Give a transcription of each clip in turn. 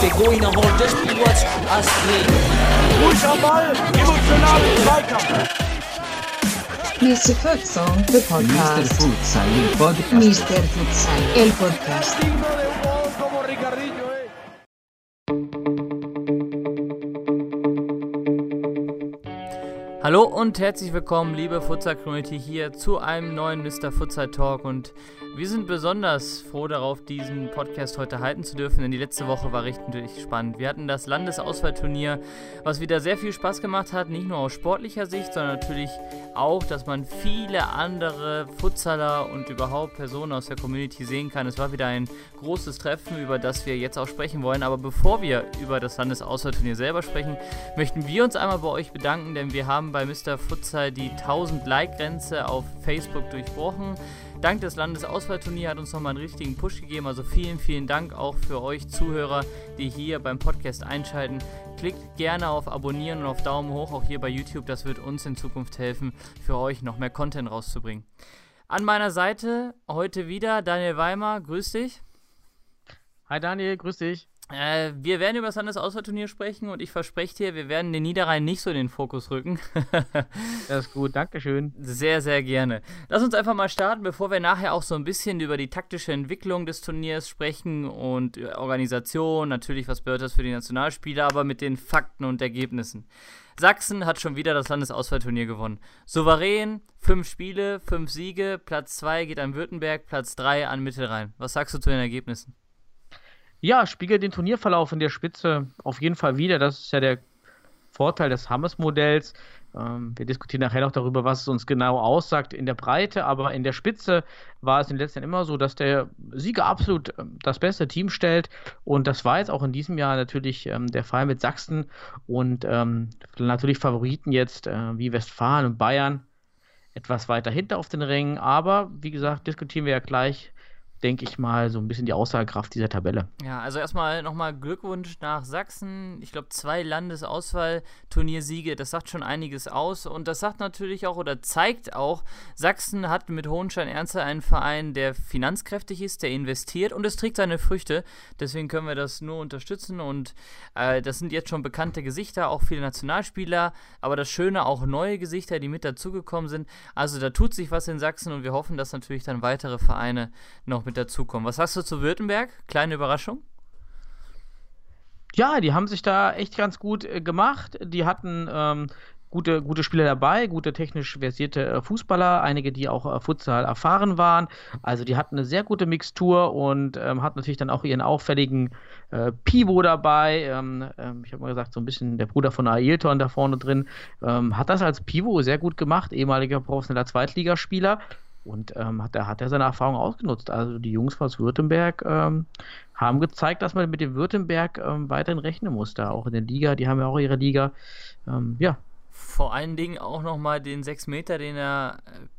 Pegou ihn erholt das Spielwatch Astrid. Ruhig am Ball, emotional Zweikampf. Mr. Futsal, the Mr. podcast. Futsal, il podcast. Mr. Futsal, el podcast. Hallo und herzlich willkommen, liebe Futsal Community, hier zu einem neuen Mr. Futsal Talk. Und wir sind besonders froh darauf, diesen Podcast heute halten zu dürfen, denn die letzte Woche war richtig spannend. Wir hatten das Landesauswahlturnier, was wieder sehr viel Spaß gemacht hat, nicht nur aus sportlicher Sicht, sondern natürlich auch, dass man viele andere Futsaler und überhaupt Personen aus der Community sehen kann. Es war wieder ein großes Treffen, über das wir jetzt auch sprechen wollen. Aber bevor wir über das Landesauswahlturnier selber sprechen, möchten wir uns einmal bei euch bedanken, denn wir haben bei Mr. Futsal die 1000 Like-Grenze auf Facebook durchbrochen. Dank des Landesauswahlturniers hat uns nochmal einen richtigen Push gegeben. Also vielen, vielen Dank auch für euch Zuhörer, die hier beim Podcast einschalten. Klickt gerne auf Abonnieren und auf Daumen hoch, auch hier bei YouTube. Das wird uns in Zukunft helfen, für euch noch mehr Content rauszubringen. An meiner Seite heute wieder Daniel Weimer. Grüß dich. Hi Daniel, grüß dich. Äh, wir werden über das Landesauswahlturnier sprechen und ich verspreche dir, wir werden den Niederrhein nicht so in den Fokus rücken. Das ist gut, Dankeschön. Sehr, sehr gerne. Lass uns einfach mal starten, bevor wir nachher auch so ein bisschen über die taktische Entwicklung des Turniers sprechen und äh, Organisation, natürlich, was bedeutet das für die Nationalspieler, aber mit den Fakten und Ergebnissen. Sachsen hat schon wieder das Landesauswahlturnier gewonnen. Souverän, fünf Spiele, fünf Siege, Platz zwei geht an Württemberg, Platz drei an Mittelrhein. Was sagst du zu den Ergebnissen? Ja, spiegelt den Turnierverlauf in der Spitze auf jeden Fall wieder. Das ist ja der Vorteil des Hammers-Modells. Ähm, wir diskutieren nachher noch darüber, was es uns genau aussagt in der Breite, aber in der Spitze war es in den letzten Jahren immer so, dass der Sieger absolut ähm, das beste Team stellt. Und das war jetzt auch in diesem Jahr natürlich ähm, der Fall mit Sachsen und ähm, natürlich Favoriten jetzt äh, wie Westfalen und Bayern etwas weiter hinter auf den Rängen. Aber wie gesagt, diskutieren wir ja gleich denke ich mal, so ein bisschen die Aussagekraft dieser Tabelle. Ja, also erstmal nochmal Glückwunsch nach Sachsen. Ich glaube, zwei Landesauswahlturniersiege, das sagt schon einiges aus. Und das sagt natürlich auch oder zeigt auch, Sachsen hat mit Hohenstein-Ernste einen Verein, der finanzkräftig ist, der investiert und es trägt seine Früchte. Deswegen können wir das nur unterstützen. Und äh, das sind jetzt schon bekannte Gesichter, auch viele Nationalspieler. Aber das Schöne, auch neue Gesichter, die mit dazugekommen sind. Also da tut sich was in Sachsen und wir hoffen, dass natürlich dann weitere Vereine noch mit dazukommen. Was sagst du zu Württemberg? Kleine Überraschung? Ja, die haben sich da echt ganz gut äh, gemacht. Die hatten ähm, gute, gute Spieler dabei, gute technisch versierte äh, Fußballer, einige, die auch äh, Futsal erfahren waren. Also die hatten eine sehr gute Mixtur und ähm, hat natürlich dann auch ihren auffälligen äh, Pivo dabei. Ähm, ähm, ich habe mal gesagt, so ein bisschen der Bruder von Ailton da vorne drin. Ähm, hat das als Pivo sehr gut gemacht, ehemaliger professioneller Zweitligaspieler. Und ähm, hat, er, hat er seine Erfahrung ausgenutzt. Also die Jungs aus Württemberg ähm, haben gezeigt, dass man mit dem Württemberg ähm, weiterhin rechnen muss. Da auch in der Liga, die haben ja auch ihre Liga. Ähm, ja. Vor allen Dingen auch nochmal den 6 Meter, den er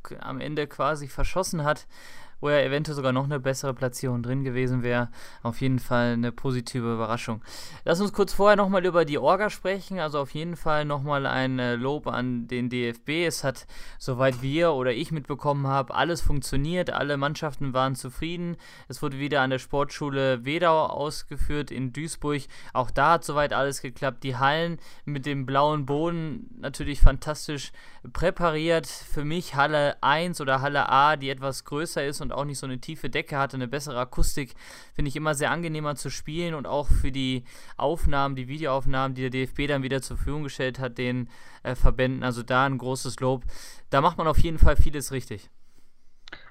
äh, am Ende quasi verschossen hat, wo er eventuell sogar noch eine bessere Platzierung drin gewesen wäre. Auf jeden Fall eine positive Überraschung. Lass uns kurz vorher nochmal über die Orga sprechen. Also auf jeden Fall nochmal ein äh, Lob an den DFB. Es hat, soweit wir oder ich mitbekommen habe, alles funktioniert. Alle Mannschaften waren zufrieden. Es wurde wieder an der Sportschule Wedau ausgeführt in Duisburg. Auch da hat soweit alles geklappt. Die Hallen mit dem blauen Boden natürlich fantastisch präpariert. Für mich Halle 1 oder Halle A, die etwas größer ist und auch nicht so eine tiefe Decke hatte, eine bessere Akustik, finde ich immer sehr angenehmer zu spielen und auch für die Aufnahmen, die Videoaufnahmen, die der DFB dann wieder zur Verfügung gestellt hat, den äh, Verbänden. Also da ein großes Lob. Da macht man auf jeden Fall vieles richtig.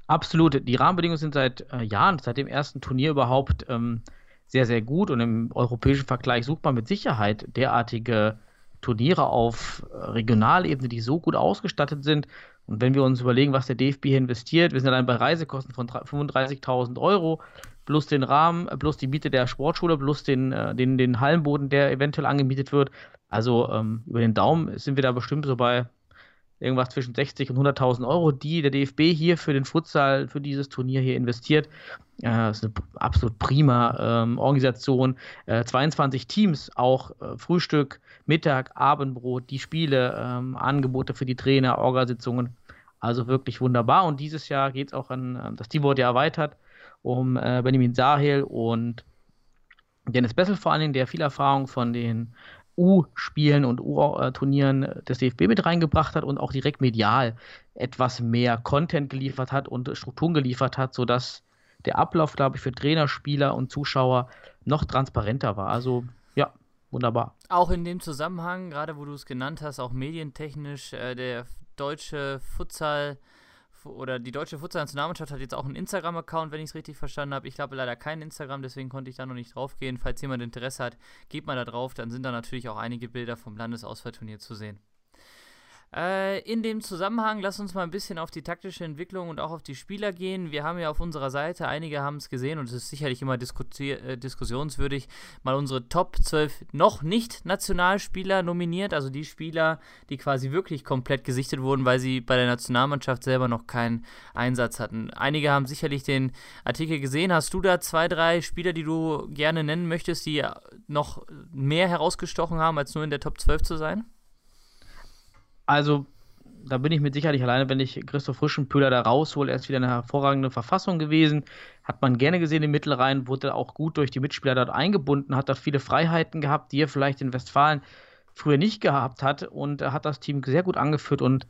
Absolut. Die Rahmenbedingungen sind seit äh, Jahren, seit dem ersten Turnier überhaupt ähm, sehr, sehr gut und im europäischen Vergleich sucht man mit Sicherheit derartige Turniere auf äh, Regionalebene, die so gut ausgestattet sind. Und wenn wir uns überlegen, was der DFB hier investiert, wir sind allein bei Reisekosten von 35.000 Euro, plus den Rahmen, plus die Miete der Sportschule, plus den, äh, den, den Hallenboden, der eventuell angemietet wird. Also ähm, über den Daumen sind wir da bestimmt so bei irgendwas zwischen 60 und 100.000 Euro, die der DFB hier für den Futsal, für dieses Turnier hier investiert. Äh, das ist eine absolut prima ähm, Organisation. Äh, 22 Teams, auch äh, Frühstück, Mittag, Abendbrot, die Spiele, ähm, Angebote für die Trainer, Organsitzungen. Also wirklich wunderbar. Und dieses Jahr geht es auch an, äh, das Team wurde ja erweitert um äh, Benjamin Sahel und Dennis Bessel vor allen Dingen, der viel Erfahrung von den U-Spielen und U-Turnieren des DFB mit reingebracht hat und auch direkt medial etwas mehr Content geliefert hat und Strukturen geliefert hat, sodass der Ablauf, glaube ich, für Trainer, Spieler und Zuschauer noch transparenter war. Also ja, wunderbar. Auch in dem Zusammenhang, gerade wo du es genannt hast, auch medientechnisch, äh, der deutsche Futsal oder die deutsche Futsal-Nationalmannschaft hat jetzt auch einen Instagram-Account, wenn ich es richtig verstanden habe. Ich habe leider kein Instagram, deswegen konnte ich da noch nicht drauf gehen. Falls jemand Interesse hat, geht mal da drauf, dann sind da natürlich auch einige Bilder vom Landesauswahlturnier zu sehen. Äh, in dem Zusammenhang, lass uns mal ein bisschen auf die taktische Entwicklung und auch auf die Spieler gehen. Wir haben ja auf unserer Seite, einige haben es gesehen und es ist sicherlich immer äh, diskussionswürdig, mal unsere Top 12 noch nicht Nationalspieler nominiert, also die Spieler, die quasi wirklich komplett gesichtet wurden, weil sie bei der Nationalmannschaft selber noch keinen Einsatz hatten. Einige haben sicherlich den Artikel gesehen. Hast du da zwei, drei Spieler, die du gerne nennen möchtest, die noch mehr herausgestochen haben, als nur in der Top 12 zu sein? Also, da bin ich mit sicherlich alleine, wenn ich Christoph Frischenpöhler da raushole. Er ist wieder eine hervorragende Verfassung gewesen. Hat man gerne gesehen im Mittelrhein, wurde auch gut durch die Mitspieler dort eingebunden, hat dort viele Freiheiten gehabt, die er vielleicht in Westfalen früher nicht gehabt hat und hat das Team sehr gut angeführt und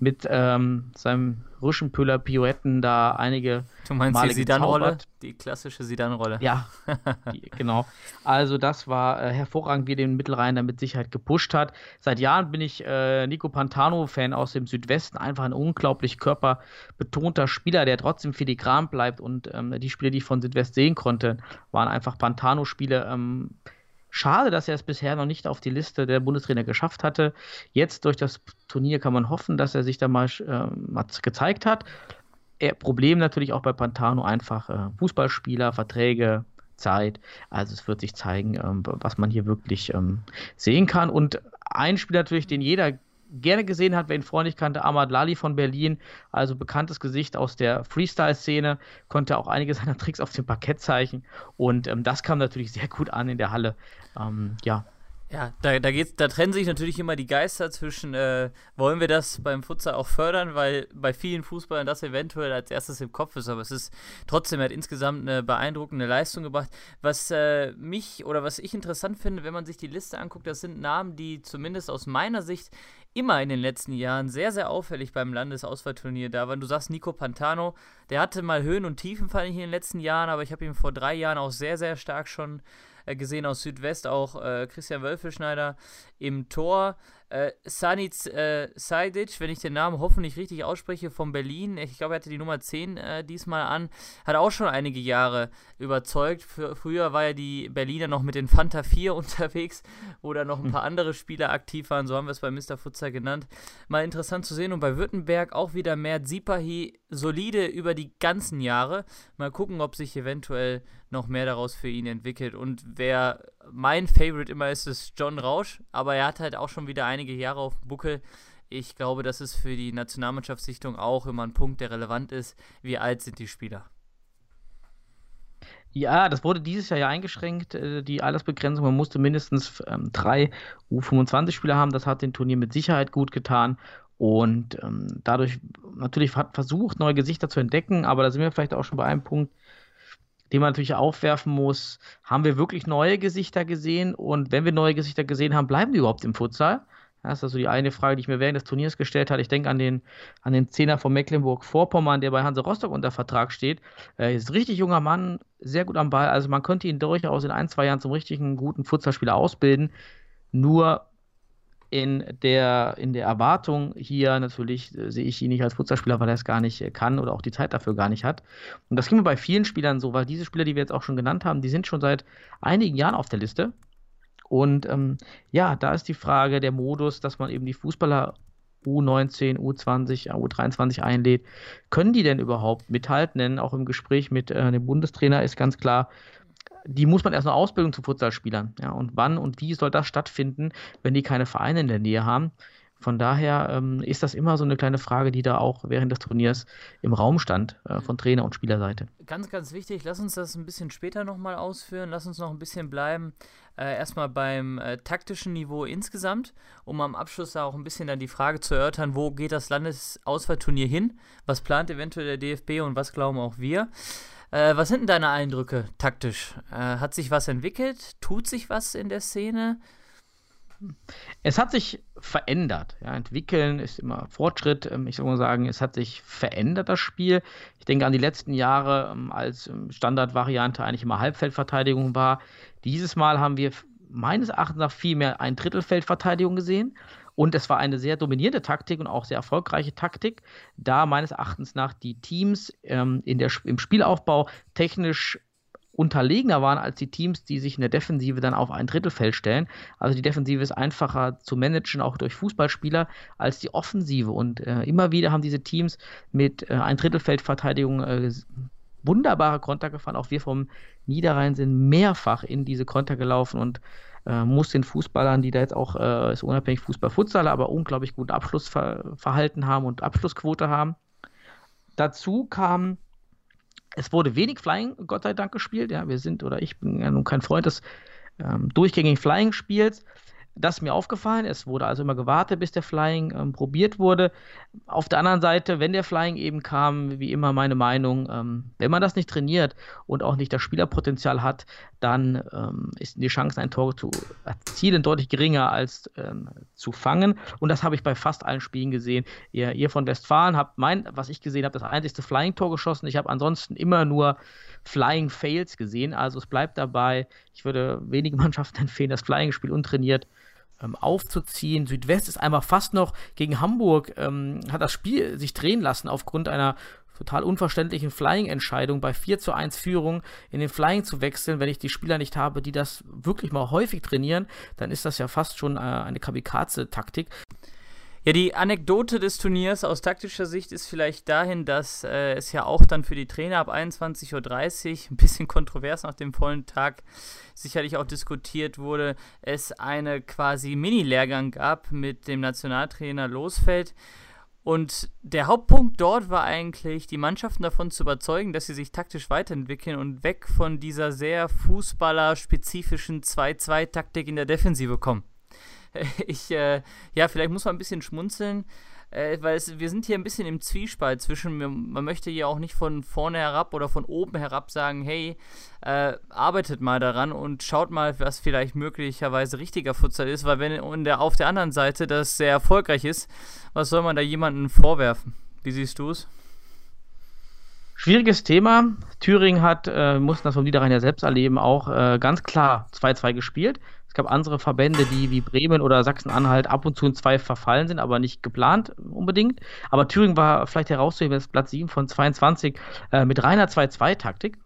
mit ähm, seinem Rüschenpöhler Pirouetten da einige Du meinst Male die Sidan-Rolle? Die klassische Sidan-Rolle. Ja, die, genau. Also das war äh, hervorragend, wie er den Mittelrhein da mit Sicherheit gepusht hat. Seit Jahren bin ich äh, Nico Pantano-Fan aus dem Südwesten. Einfach ein unglaublich körperbetonter Spieler, der trotzdem filigran bleibt. Und ähm, die Spiele, die ich von Südwest sehen konnte, waren einfach Pantano-Spiele. Ähm, Schade, dass er es bisher noch nicht auf die Liste der Bundestrainer geschafft hatte. Jetzt durch das Turnier kann man hoffen, dass er sich da mal äh, gezeigt hat. Er, Problem natürlich auch bei Pantano einfach äh, Fußballspieler, Verträge, Zeit. Also es wird sich zeigen, ähm, was man hier wirklich ähm, sehen kann. Und ein Spiel natürlich, den jeder gerne gesehen hat, wer ihn freundlich kannte, Ahmad Lali von Berlin, also bekanntes Gesicht aus der Freestyle-Szene, konnte auch einige seiner Tricks auf dem Parkett zeichnen und ähm, das kam natürlich sehr gut an in der Halle. Ähm, ja, ja, da, da, geht's, da trennen sich natürlich immer die Geister zwischen, äh, wollen wir das beim Futsal auch fördern, weil bei vielen Fußballern das eventuell als erstes im Kopf ist, aber es ist trotzdem, er hat insgesamt eine beeindruckende Leistung gebracht. Was äh, mich oder was ich interessant finde, wenn man sich die Liste anguckt, das sind Namen, die zumindest aus meiner Sicht immer in den letzten Jahren sehr, sehr auffällig beim Landesauswahlturnier da waren. Du sagst Nico Pantano, der hatte mal Höhen und Tiefen, fand ich in den letzten Jahren, aber ich habe ihn vor drei Jahren auch sehr, sehr stark schon äh, gesehen aus Südwest, auch äh, Christian Wölfelschneider im Tor. Äh, Sanic äh, Sajdic, wenn ich den Namen hoffentlich richtig ausspreche, von Berlin. Ich glaube, er hatte die Nummer 10 äh, diesmal an. Hat auch schon einige Jahre überzeugt. Für, früher war ja die Berliner noch mit den Fanta 4 unterwegs, wo da noch ein paar andere Spieler aktiv waren. So haben wir es bei Mr. Futsal genannt. Mal interessant zu sehen. Und bei Württemberg auch wieder mehr Zipahi solide über die ganzen Jahre. Mal gucken, ob sich eventuell noch mehr daraus für ihn entwickelt. Und wer mein Favorite immer ist, ist John Rausch, aber er hat halt auch schon wieder einige Jahre auf dem Buckel. Ich glaube, das ist für die Nationalmannschaftssichtung auch immer ein Punkt, der relevant ist. Wie alt sind die Spieler? Ja, das wurde dieses Jahr ja eingeschränkt, äh, die Altersbegrenzung. Man musste mindestens ähm, drei U25-Spieler haben. Das hat den Turnier mit Sicherheit gut getan. Und ähm, dadurch natürlich hat versucht, neue Gesichter zu entdecken. Aber da sind wir vielleicht auch schon bei einem Punkt, den man natürlich aufwerfen muss, haben wir wirklich neue Gesichter gesehen? Und wenn wir neue Gesichter gesehen haben, bleiben die überhaupt im Futsal? Das ist also die eine Frage, die ich mir während des Turniers gestellt habe. Ich denke an den, an den Zehner von Mecklenburg-Vorpommern, der bei Hanse Rostock unter Vertrag steht. Er ist ein richtig junger Mann, sehr gut am Ball. Also man könnte ihn durchaus in ein, zwei Jahren zum richtigen, guten Futsalspieler ausbilden. Nur in der, in der Erwartung hier natürlich äh, sehe ich ihn nicht als Fußballspieler, weil er es gar nicht äh, kann oder auch die Zeit dafür gar nicht hat. Und das ging mir bei vielen Spielern so, weil diese Spieler, die wir jetzt auch schon genannt haben, die sind schon seit einigen Jahren auf der Liste. Und ähm, ja, da ist die Frage der Modus, dass man eben die Fußballer U19, U20, U23 einlädt. Können die denn überhaupt mithalten? Denn auch im Gespräch mit äh, dem Bundestrainer ist ganz klar, die muss man erst noch Ausbildung zu Futsalspielern. Ja, und wann und wie soll das stattfinden, wenn die keine Vereine in der Nähe haben? Von daher ähm, ist das immer so eine kleine Frage, die da auch während des Turniers im Raum stand, äh, von Trainer- und Spielerseite. Ganz, ganz wichtig, lass uns das ein bisschen später nochmal ausführen, lass uns noch ein bisschen bleiben. Äh, erstmal beim äh, taktischen Niveau insgesamt, um am Abschluss da auch ein bisschen dann die Frage zu erörtern, wo geht das Landesauswahlturnier hin? Was plant eventuell der DFB und was glauben auch wir? Äh, was sind denn deine Eindrücke taktisch? Äh, hat sich was entwickelt? Tut sich was in der Szene? Es hat sich verändert. Ja, entwickeln ist immer Fortschritt. Ähm, ich mal sagen, es hat sich verändert, das Spiel. Ich denke an die letzten Jahre, ähm, als ähm, Standardvariante eigentlich immer Halbfeldverteidigung war. Dieses Mal haben wir meines Erachtens nach viel mehr ein Drittelfeldverteidigung gesehen. Und es war eine sehr dominierende Taktik und auch sehr erfolgreiche Taktik, da meines Erachtens nach die Teams ähm, in der, im Spielaufbau technisch unterlegener waren als die Teams, die sich in der Defensive dann auf ein Drittelfeld stellen. Also die Defensive ist einfacher zu managen, auch durch Fußballspieler, als die Offensive. Und äh, immer wieder haben diese Teams mit äh, ein Drittelfeldverteidigung äh, wunderbare Konter gefahren. Auch wir vom Niederrhein sind mehrfach in diese Konter gelaufen und äh, muss den Fußballern, die da jetzt auch, äh, ist unabhängig Fußball-Futsal, aber unglaublich guten Abschlussverhalten haben und Abschlussquote haben. Dazu kam es wurde wenig Flying, Gott sei Dank, gespielt. Ja, wir sind, oder ich bin ja nun kein Freund des ähm, durchgängigen Flying-Spiels. Das ist mir aufgefallen. Es wurde also immer gewartet, bis der Flying ähm, probiert wurde. Auf der anderen Seite, wenn der Flying eben kam, wie immer meine Meinung, ähm, wenn man das nicht trainiert und auch nicht das Spielerpotenzial hat, dann ähm, ist die Chance, ein Tor zu erzielen, deutlich geringer als ähm, zu fangen. Und das habe ich bei fast allen Spielen gesehen. Ihr, ihr von Westfalen habt mein, was ich gesehen habe, das einzigste Flying-Tor geschossen. Ich habe ansonsten immer nur Flying Fails gesehen. Also es bleibt dabei. Ich würde wenige Mannschaften empfehlen, das Flying-Spiel untrainiert ähm, aufzuziehen. Südwest ist einmal fast noch gegen Hamburg, ähm, hat das Spiel sich drehen lassen aufgrund einer total unverständlichen Flying-Entscheidung bei 4 zu 1 Führung in den Flying zu wechseln, wenn ich die Spieler nicht habe, die das wirklich mal häufig trainieren, dann ist das ja fast schon äh, eine Kamikaze-Taktik. Ja, die Anekdote des Turniers aus taktischer Sicht ist vielleicht dahin, dass äh, es ja auch dann für die Trainer ab 21.30 Uhr, ein bisschen kontrovers nach dem vollen Tag, sicherlich auch diskutiert wurde, es eine quasi Mini-Lehrgang gab mit dem Nationaltrainer Losfeld. Und der Hauptpunkt dort war eigentlich, die Mannschaften davon zu überzeugen, dass sie sich taktisch weiterentwickeln und weg von dieser sehr fußballerspezifischen 2-2-Taktik in der Defensive kommen. ich, äh, ja, vielleicht muss man ein bisschen schmunzeln, äh, weil es, wir sind hier ein bisschen im Zwiespalt zwischen, man möchte hier auch nicht von vorne herab oder von oben herab sagen, hey, äh, arbeitet mal daran und schaut mal, was vielleicht möglicherweise richtiger Futsal ist, weil wenn und der, auf der anderen Seite das sehr erfolgreich ist, was soll man da jemandem vorwerfen? Wie siehst du es? Schwieriges Thema. Thüringen hat, äh, mussten das vom Niederrhein ja selbst erleben, auch äh, ganz klar 2-2 gespielt. Es gab andere Verbände, die wie Bremen oder Sachsen-Anhalt ab und zu in zwei verfallen sind, aber nicht geplant unbedingt. Aber Thüringen war vielleicht herauszuheben, das Platz 7 von 22 äh, mit reiner 2-2-Taktik.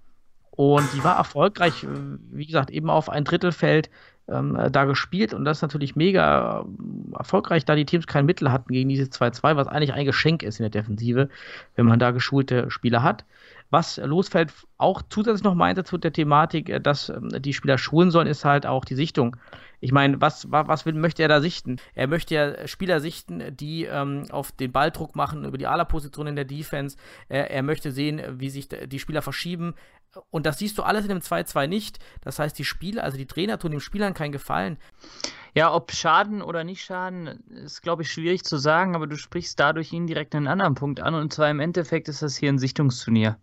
Und die war erfolgreich, äh, wie gesagt, eben auf ein Drittelfeld ähm, äh, da gespielt. Und das ist natürlich mega äh, erfolgreich, da die Teams kein Mittel hatten gegen diese 2-2, was eigentlich ein Geschenk ist in der Defensive, wenn man da geschulte Spieler hat. Was Losfeld auch zusätzlich noch meinte zu der Thematik, äh, dass ähm, die Spieler schulen sollen, ist halt auch die Sichtung. Ich meine, was, was will, möchte er da sichten? Er möchte ja Spieler sichten, die ähm, auf den Balldruck machen über die Ala-Position in der Defense. Er, er möchte sehen, wie sich die Spieler verschieben. Und das siehst du alles in dem 2-2 nicht. Das heißt, die Spieler, also die Trainer tun den Spielern keinen Gefallen. Ja, ob Schaden oder nicht Schaden, ist, glaube ich, schwierig zu sagen, aber du sprichst dadurch indirekt einen anderen Punkt an. Und zwar im Endeffekt ist das hier ein Sichtungsturnier.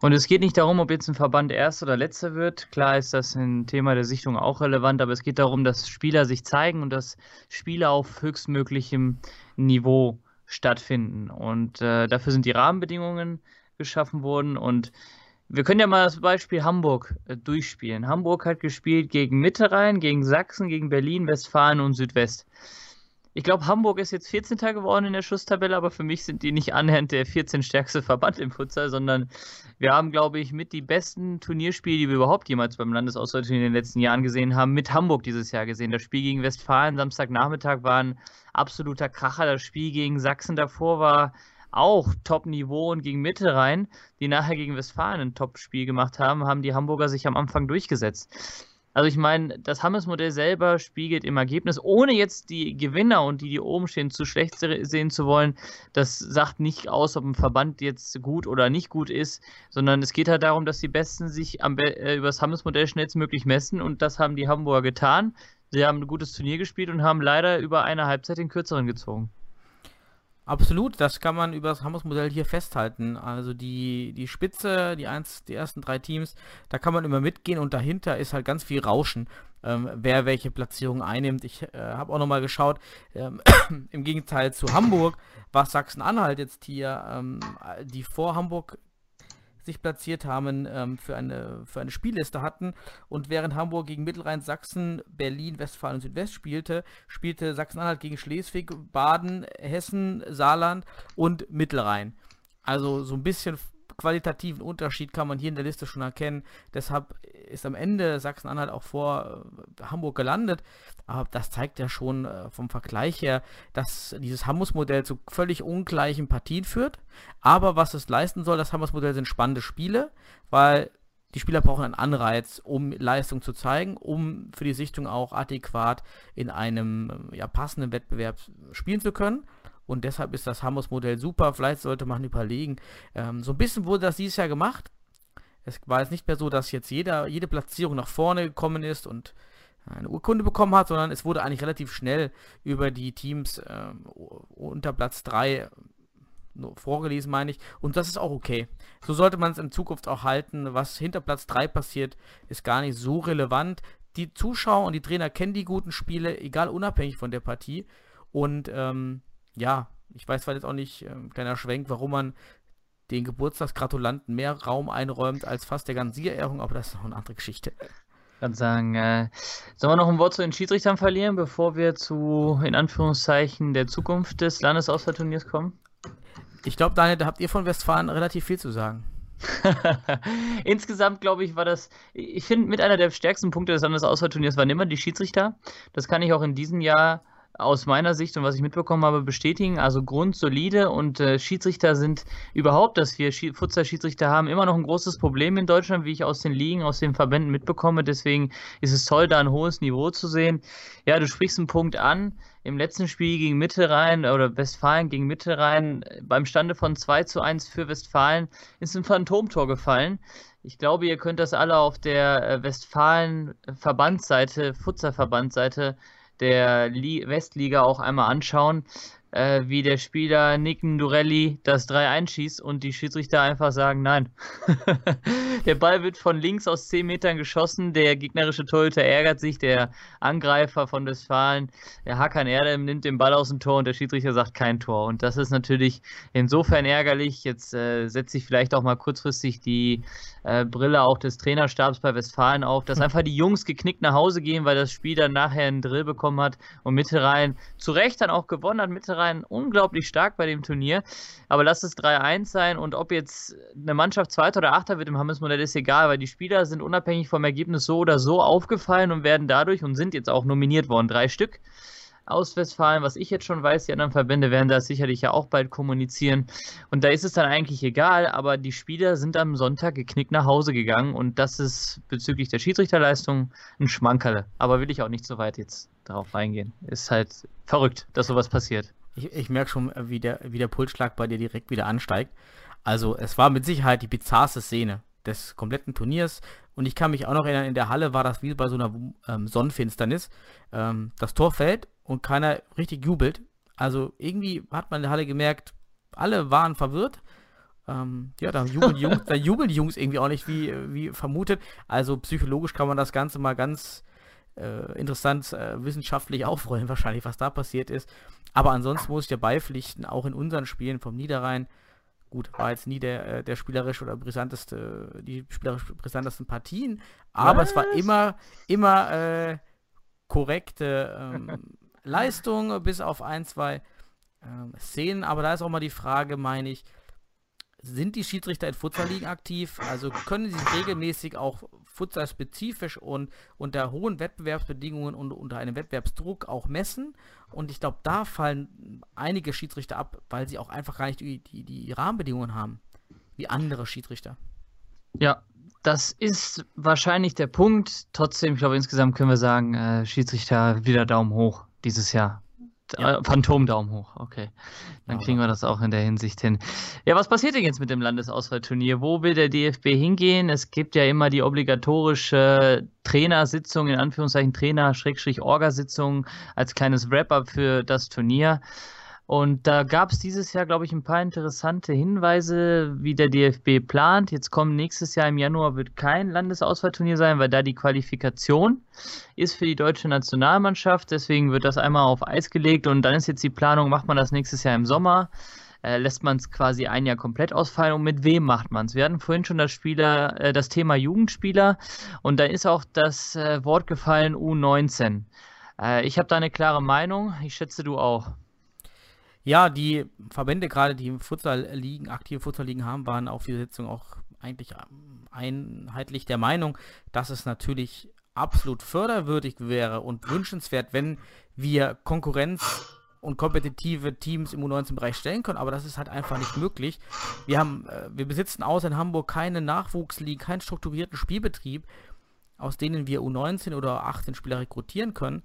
Und es geht nicht darum, ob jetzt ein Verband Erster oder Letzter wird. Klar ist das ein Thema der Sichtung auch relevant, aber es geht darum, dass Spieler sich zeigen und dass Spiele auf höchstmöglichem Niveau stattfinden. Und äh, dafür sind die Rahmenbedingungen geschaffen worden. Und wir können ja mal das Beispiel Hamburg äh, durchspielen. Hamburg hat gespielt gegen Mitterrhein, gegen Sachsen, gegen Berlin, Westfalen und Südwest. Ich glaube, Hamburg ist jetzt 14. geworden in der Schusstabelle, aber für mich sind die nicht annähernd der 14 stärkste Verband im Futsal, sondern wir haben, glaube ich, mit die besten Turnierspiele, die wir überhaupt jemals beim Landesauswahlturnier in den letzten Jahren gesehen haben, mit Hamburg dieses Jahr gesehen. Das Spiel gegen Westfalen Samstagnachmittag war ein absoluter Kracher. Das Spiel gegen Sachsen davor war auch Top-Niveau und gegen Mitte rein, die nachher gegen Westfalen ein Top-Spiel gemacht haben, haben die Hamburger sich am Anfang durchgesetzt. Also ich meine, das Hammes-Modell selber spiegelt im Ergebnis, ohne jetzt die Gewinner und die, die oben stehen, zu schlecht sehen zu wollen, das sagt nicht aus, ob ein Verband jetzt gut oder nicht gut ist, sondern es geht halt darum, dass die Besten sich am, äh, über das Hammes-Modell schnellstmöglich messen und das haben die Hamburger getan. Sie haben ein gutes Turnier gespielt und haben leider über eine Halbzeit den kürzeren gezogen. Absolut, das kann man über das Hamburg-Modell hier festhalten. Also die, die Spitze, die, eins, die ersten drei Teams, da kann man immer mitgehen und dahinter ist halt ganz viel Rauschen, ähm, wer welche Platzierung einnimmt. Ich äh, habe auch nochmal geschaut, ähm, im Gegenteil zu Hamburg war Sachsen-Anhalt jetzt hier, ähm, die vor Hamburg sich platziert haben, ähm, für, eine, für eine Spielliste hatten. Und während Hamburg gegen Mittelrhein, Sachsen, Berlin, Westfalen und Südwest spielte, spielte Sachsen-Anhalt gegen Schleswig, Baden, Hessen, Saarland und Mittelrhein. Also so ein bisschen qualitativen Unterschied kann man hier in der Liste schon erkennen. Deshalb ist am Ende Sachsen-Anhalt auch vor äh, Hamburg gelandet. Aber das zeigt ja schon äh, vom Vergleich her, dass dieses Hamburg-Modell zu völlig ungleichen Partien führt. Aber was es leisten soll, das Hamburg-Modell sind spannende Spiele, weil die Spieler brauchen einen Anreiz, um Leistung zu zeigen, um für die Sichtung auch adäquat in einem ja, passenden Wettbewerb spielen zu können. Und deshalb ist das Hammers-Modell super. Vielleicht sollte man überlegen. Ähm, so ein bisschen wurde das dieses Jahr gemacht. Es war jetzt nicht mehr so, dass jetzt jeder, jede Platzierung nach vorne gekommen ist und eine Urkunde bekommen hat, sondern es wurde eigentlich relativ schnell über die Teams äh, unter Platz 3 vorgelesen, meine ich. Und das ist auch okay. So sollte man es in Zukunft auch halten. Was hinter Platz 3 passiert, ist gar nicht so relevant. Die Zuschauer und die Trainer kennen die guten Spiele, egal unabhängig von der Partie. Und ähm, ja, ich weiß zwar jetzt auch nicht, äh, kleiner Schwenk, warum man den Geburtstagsgratulanten mehr Raum einräumt als fast der ganzen Siegerehrung, aber das ist noch eine andere Geschichte. Ich kann sagen, äh, sollen wir noch ein Wort zu den Schiedsrichtern verlieren, bevor wir zu, in Anführungszeichen, der Zukunft des Landesauswahlturniers kommen? Ich glaube, Daniel, da habt ihr von Westfalen relativ viel zu sagen. Insgesamt, glaube ich, war das, ich finde, mit einer der stärksten Punkte des Landesauswahlturniers waren immer die Schiedsrichter. Das kann ich auch in diesem Jahr aus meiner Sicht und was ich mitbekommen habe, bestätigen. Also grundsolide und äh, Schiedsrichter sind überhaupt, dass wir Schi Futsal-Schiedsrichter haben, immer noch ein großes Problem in Deutschland, wie ich aus den Ligen, aus den Verbänden mitbekomme. Deswegen ist es toll, da ein hohes Niveau zu sehen. Ja, du sprichst einen Punkt an. Im letzten Spiel gegen Mittelrhein oder Westfalen gegen Mittelrhein beim Stande von 2 zu 1 für Westfalen ist ein Phantomtor gefallen. Ich glaube, ihr könnt das alle auf der äh, Westfalen-Verbandsseite, Futsal-Verbandsseite der Li Westliga auch einmal anschauen, äh, wie der Spieler Nicken Durelli das 3 einschießt und die Schiedsrichter einfach sagen, nein. der Ball wird von links aus 10 Metern geschossen, der gegnerische Torhüter ärgert sich, der Angreifer von Westfalen, der Hakan Erdem, nimmt den Ball aus dem Tor und der Schiedsrichter sagt kein Tor. Und das ist natürlich insofern ärgerlich. Jetzt äh, setzt sich vielleicht auch mal kurzfristig die äh, Brille auch des Trainerstabs bei Westfalen auf, dass einfach die Jungs geknickt nach Hause gehen, weil das Spiel dann nachher einen Drill bekommen hat und Mittelrhein zu Recht dann auch gewonnen hat. Mittelrhein unglaublich stark bei dem Turnier. Aber lass es 3-1 sein und ob jetzt eine Mannschaft Zweiter oder Achter wird im Hammes-Modell ist egal, weil die Spieler sind unabhängig vom Ergebnis so oder so aufgefallen und werden dadurch und sind jetzt auch nominiert worden. Drei Stück aus Westfalen, was ich jetzt schon weiß, die anderen Verbände werden das sicherlich ja auch bald kommunizieren. Und da ist es dann eigentlich egal, aber die Spieler sind am Sonntag geknickt nach Hause gegangen und das ist bezüglich der Schiedsrichterleistung ein Schmankerle. Aber will ich auch nicht so weit jetzt darauf eingehen. Ist halt verrückt, dass sowas passiert. Ich, ich merke schon, wie der, wie der Pulsschlag bei dir direkt wieder ansteigt. Also es war mit Sicherheit die bizarrste Szene des kompletten Turniers. Und ich kann mich auch noch erinnern, in der Halle war das wie bei so einer ähm, Sonnenfinsternis. Ähm, das Tor fällt und keiner richtig jubelt. Also irgendwie hat man in der Halle gemerkt, alle waren verwirrt. Ähm, ja, da jubeln, die Jungs, da jubeln die Jungs irgendwie auch nicht wie, wie vermutet. Also psychologisch kann man das Ganze mal ganz äh, interessant äh, wissenschaftlich aufrollen, wahrscheinlich, was da passiert ist. Aber ansonsten muss ich dir beipflichten, auch in unseren Spielen vom Niederrhein, gut, war jetzt nie der, äh, der spielerisch oder brisanteste, die spielerisch brisantesten Partien, aber was? es war immer, immer äh, korrekte ähm, Leistung, bis auf ein, zwei ähm, Szenen. Aber da ist auch mal die Frage, meine ich, sind die Schiedsrichter in Futsal-Ligen aktiv? Also können sie regelmäßig auch Futsal-spezifisch und unter hohen Wettbewerbsbedingungen und unter einem Wettbewerbsdruck auch messen? Und ich glaube, da fallen einige Schiedsrichter ab, weil sie auch einfach gar nicht die, die, die Rahmenbedingungen haben, wie andere Schiedsrichter. Ja, Das ist wahrscheinlich der Punkt. Trotzdem, ich glaube, insgesamt können wir sagen, äh, Schiedsrichter wieder Daumen hoch dieses Jahr. Ja. Äh, Phantom Daumen hoch, okay. Dann kriegen wir das auch in der Hinsicht hin. Ja, was passiert denn jetzt mit dem Landesauswahlturnier? Wo will der DFB hingehen? Es gibt ja immer die obligatorische Trainersitzung, in Anführungszeichen Trainer-Orgasitzung als kleines Wrap-up für das Turnier. Und da gab es dieses Jahr, glaube ich, ein paar interessante Hinweise, wie der DFB plant. Jetzt kommen nächstes Jahr im Januar wird kein Landesauswahlturnier sein, weil da die Qualifikation ist für die deutsche Nationalmannschaft. Deswegen wird das einmal auf Eis gelegt und dann ist jetzt die Planung, macht man das nächstes Jahr im Sommer? Äh, lässt man es quasi ein Jahr komplett ausfallen und mit wem macht man es? Wir hatten vorhin schon das Spieler, äh, das Thema Jugendspieler und da ist auch das äh, Wort gefallen U19. Äh, ich habe da eine klare Meinung. Ich schätze du auch. Ja, die Verbände, gerade die Futsal-Ligen, aktive Futsal-Ligen haben, waren auf dieser Sitzung auch eigentlich ähm, einheitlich der Meinung, dass es natürlich absolut förderwürdig wäre und wünschenswert, wenn wir Konkurrenz und kompetitive Teams im U19-Bereich stellen können, aber das ist halt einfach nicht möglich. Wir haben, äh, wir besitzen außer in Hamburg keine Nachwuchsligen, keinen strukturierten Spielbetrieb, aus denen wir U19 oder 18 Spieler rekrutieren können.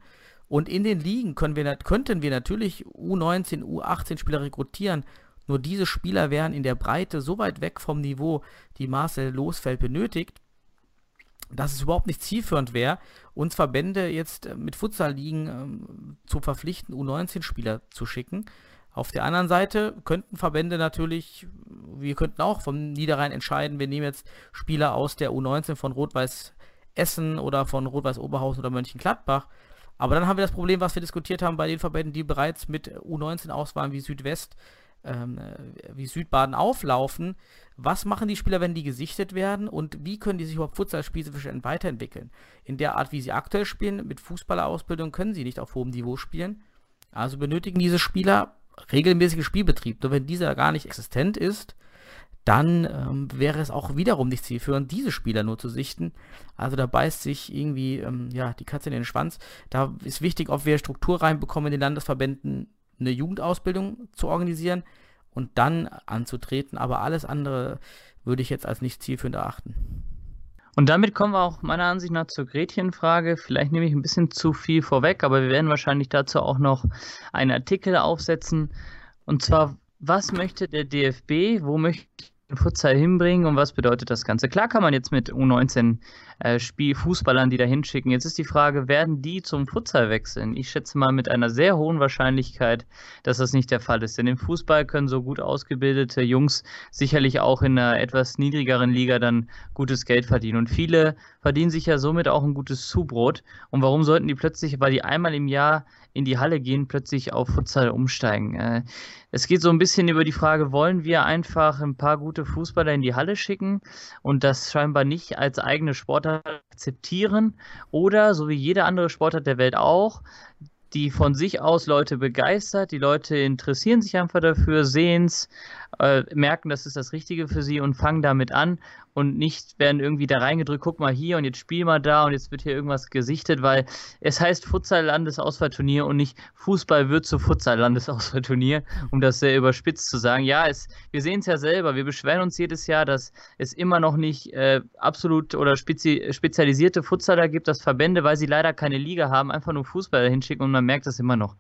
Und in den Ligen können wir, könnten wir natürlich U19, U18 Spieler rekrutieren. Nur diese Spieler wären in der Breite so weit weg vom Niveau, die Marcel Losfeld benötigt, dass es überhaupt nicht zielführend wäre, uns Verbände jetzt äh, mit Futsal-Ligen ähm, zu verpflichten, U19-Spieler zu schicken. Auf der anderen Seite könnten Verbände natürlich, wir könnten auch vom Niederrhein entscheiden, wir nehmen jetzt Spieler aus der U19 von Rot-Weiß Essen oder von Rot-Weiß Oberhausen oder Mönchengladbach aber dann haben wir das Problem, was wir diskutiert haben bei den Verbänden, die bereits mit U19-Auswahlen wie Südwest, ähm, äh, wie Südbaden auflaufen. Was machen die Spieler, wenn die gesichtet werden und wie können die sich überhaupt futsalspezifisch weiterentwickeln? In der Art, wie sie aktuell spielen, mit Fußballerausbildung können sie nicht auf hohem Niveau spielen. Also benötigen diese Spieler regelmäßigen Spielbetrieb. Nur wenn dieser gar nicht existent ist, dann ähm, wäre es auch wiederum nicht zielführend, diese Spieler nur zu sichten. Also da beißt sich irgendwie ähm, ja, die Katze in den Schwanz. Da ist wichtig, ob wir Struktur reinbekommen, in den Landesverbänden eine Jugendausbildung zu organisieren und dann anzutreten. Aber alles andere würde ich jetzt als nicht zielführend erachten. Und damit kommen wir auch meiner Ansicht nach zur Gretchenfrage. Vielleicht nehme ich ein bisschen zu viel vorweg, aber wir werden wahrscheinlich dazu auch noch einen Artikel aufsetzen. Und zwar, was möchte der DFB, wo möchte Futsal hinbringen und was bedeutet das Ganze? Klar kann man jetzt mit U19 äh, Spiel Fußballern, die da hinschicken. Jetzt ist die Frage, werden die zum Futsal wechseln? Ich schätze mal mit einer sehr hohen Wahrscheinlichkeit, dass das nicht der Fall ist. Denn im Fußball können so gut ausgebildete Jungs sicherlich auch in einer etwas niedrigeren Liga dann gutes Geld verdienen. Und viele verdienen sich ja somit auch ein gutes Zubrot. Und warum sollten die plötzlich, weil die einmal im Jahr in die Halle gehen, plötzlich auf Futsal umsteigen? Äh, es geht so ein bisschen über die Frage, wollen wir einfach ein paar gute Fußballer in die Halle schicken und das scheinbar nicht als eigene Sportart akzeptieren oder, so wie jeder andere Sportart der Welt auch, die von sich aus Leute begeistert, die Leute interessieren sich einfach dafür, sehen es, äh, merken, das ist das Richtige für sie und fangen damit an und nicht werden irgendwie da reingedrückt, guck mal hier und jetzt spiel mal da und jetzt wird hier irgendwas gesichtet, weil es heißt Futsal-Landesauswahlturnier und nicht Fußball wird zu Futsal-Landesauswahlturnier, um das sehr überspitzt zu sagen. Ja, es, wir sehen es ja selber, wir beschweren uns jedes Jahr, dass es immer noch nicht äh, absolut oder spezi spezialisierte Futsaler gibt, dass Verbände, weil sie leider keine Liga haben, einfach nur Fußballer hinschicken und man merkt das immer noch.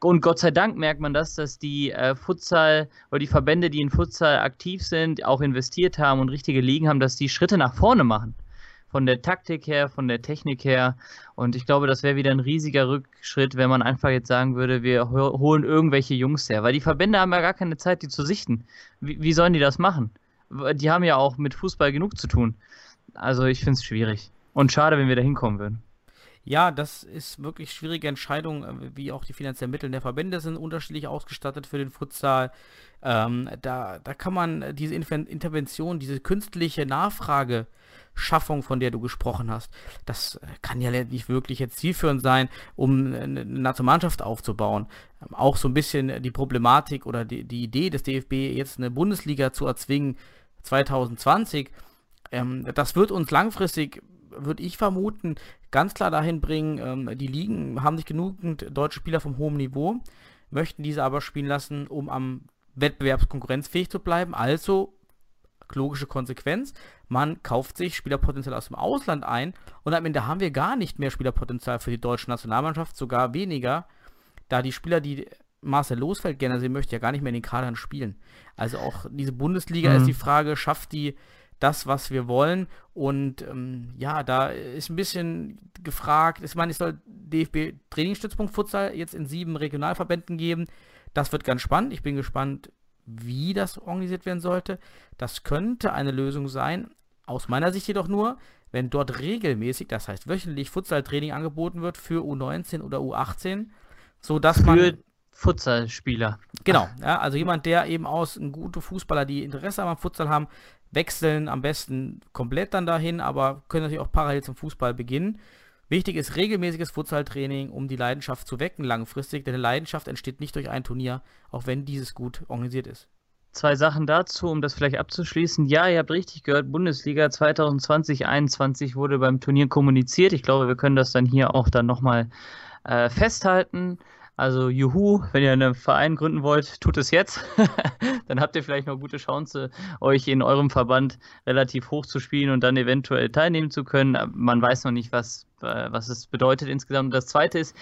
Und Gott sei Dank merkt man das, dass die äh, Futsal oder die Verbände, die in Futsal aktiv sind, auch investiert haben und richtige Ligen haben, dass die Schritte nach vorne machen. Von der Taktik her, von der Technik her. Und ich glaube, das wäre wieder ein riesiger Rückschritt, wenn man einfach jetzt sagen würde, wir holen irgendwelche Jungs her. Weil die Verbände haben ja gar keine Zeit, die zu sichten. Wie, wie sollen die das machen? Die haben ja auch mit Fußball genug zu tun. Also ich finde es schwierig. Und schade, wenn wir da hinkommen würden. Ja, das ist wirklich schwierige Entscheidung, äh, wie auch die finanziellen Mittel der Verbände sind unterschiedlich ausgestattet für den Futsal. Ähm, da, da kann man diese Intervention, diese künstliche Nachfrageschaffung, von der du gesprochen hast, das äh, kann ja nicht wirklich jetzt zielführend sein, um eine Nationalmannschaft aufzubauen. Ähm, auch so ein bisschen die Problematik oder die, die Idee des DFB, jetzt eine Bundesliga zu erzwingen 2020, ähm, das wird uns langfristig würde ich vermuten, ganz klar dahin bringen, ähm, die Ligen haben nicht genügend deutsche Spieler vom hohen Niveau, möchten diese aber spielen lassen, um am Wettbewerbskonkurrenzfähig zu bleiben. Also logische Konsequenz. Man kauft sich Spielerpotenzial aus dem Ausland ein und am Ende haben wir gar nicht mehr Spielerpotenzial für die deutsche Nationalmannschaft, sogar weniger, da die Spieler, die Marcel Losfeld gerne sehen möchte, ja gar nicht mehr in den Kadern spielen. Also auch diese Bundesliga mhm. ist die Frage, schafft die das, was wir wollen. Und ähm, ja, da ist ein bisschen gefragt, ich meine, es soll DFB Trainingsstützpunkt Futsal jetzt in sieben Regionalverbänden geben. Das wird ganz spannend. Ich bin gespannt, wie das organisiert werden sollte. Das könnte eine Lösung sein. Aus meiner Sicht jedoch nur, wenn dort regelmäßig, das heißt wöchentlich Futsal-Training angeboten wird für U19 oder U18, so dass man für Futsalspieler. Genau, ja, also jemand, der eben aus ein guter Fußballer, die Interesse am Futsal haben, wechseln am besten komplett dann dahin, aber können natürlich auch parallel zum Fußball beginnen. Wichtig ist regelmäßiges Futsaltraining, um die Leidenschaft zu wecken langfristig, denn eine Leidenschaft entsteht nicht durch ein Turnier, auch wenn dieses gut organisiert ist. Zwei Sachen dazu, um das vielleicht abzuschließen. Ja, ihr habt richtig gehört, Bundesliga 2020-21 wurde beim Turnier kommuniziert. Ich glaube, wir können das dann hier auch dann nochmal äh, festhalten. Also juhu, wenn ihr einen Verein gründen wollt, tut es jetzt. dann habt ihr vielleicht noch gute Chance, euch in eurem Verband relativ hoch zu spielen und dann eventuell teilnehmen zu können. Man weiß noch nicht, was, äh, was es bedeutet insgesamt. Das Zweite ist,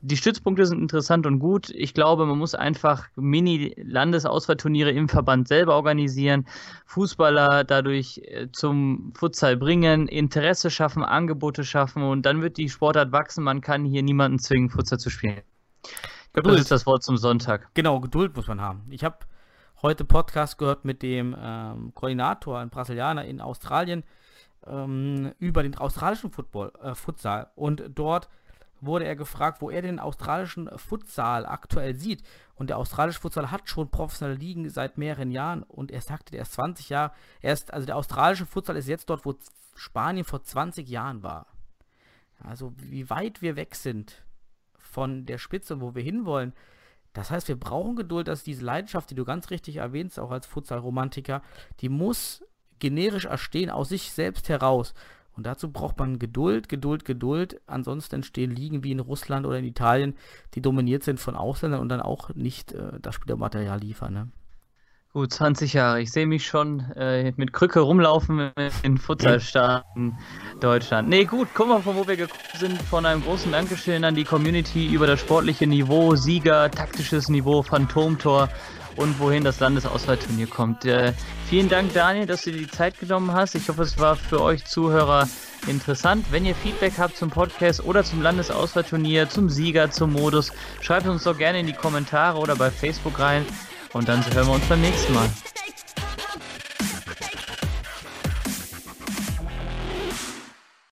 die Stützpunkte sind interessant und gut. Ich glaube, man muss einfach Mini-Landesauswahlturniere im Verband selber organisieren, Fußballer dadurch äh, zum Futsal bringen, Interesse schaffen, Angebote schaffen und dann wird die Sportart wachsen. Man kann hier niemanden zwingen, Futsal zu spielen. Geduld. Das ist das Wort zum Sonntag. Genau, Geduld muss man haben. Ich habe heute Podcast gehört mit dem ähm, Koordinator, ein Brasilianer in Australien, ähm, über den australischen Football, äh, Futsal. Und dort wurde er gefragt, wo er den australischen Futsal aktuell sieht. Und der australische Futsal hat schon professionelle Ligen seit mehreren Jahren und er sagte, der ist 20 Jahre, er ist, also der australische Futsal ist jetzt dort, wo Spanien vor 20 Jahren war. Also wie weit wir weg sind von der Spitze, wo wir hinwollen. Das heißt, wir brauchen Geduld, dass diese Leidenschaft, die du ganz richtig erwähnst, auch als Futsal-Romantiker, die muss generisch erstehen, aus sich selbst heraus. Und dazu braucht man Geduld, Geduld, Geduld. Ansonsten entstehen Ligen wie in Russland oder in Italien, die dominiert sind von Ausländern und dann auch nicht äh, das Spielermaterial liefern. Ne? Gut, 20 Jahre. Ich sehe mich schon äh, mit Krücke rumlaufen in Futsalstaaten Deutschland. Nee, gut, guck mal, von wo wir gekommen sind. Von einem großen Dankeschön an die Community über das sportliche Niveau, Sieger, taktisches Niveau, Phantomtor und wohin das Landesauswahlturnier kommt. Äh, vielen Dank, Daniel, dass du dir die Zeit genommen hast. Ich hoffe, es war für euch Zuhörer interessant. Wenn ihr Feedback habt zum Podcast oder zum Landesauswahlturnier, zum Sieger, zum Modus, schreibt uns doch gerne in die Kommentare oder bei Facebook rein. Und dann hören wir uns beim nächsten Mal.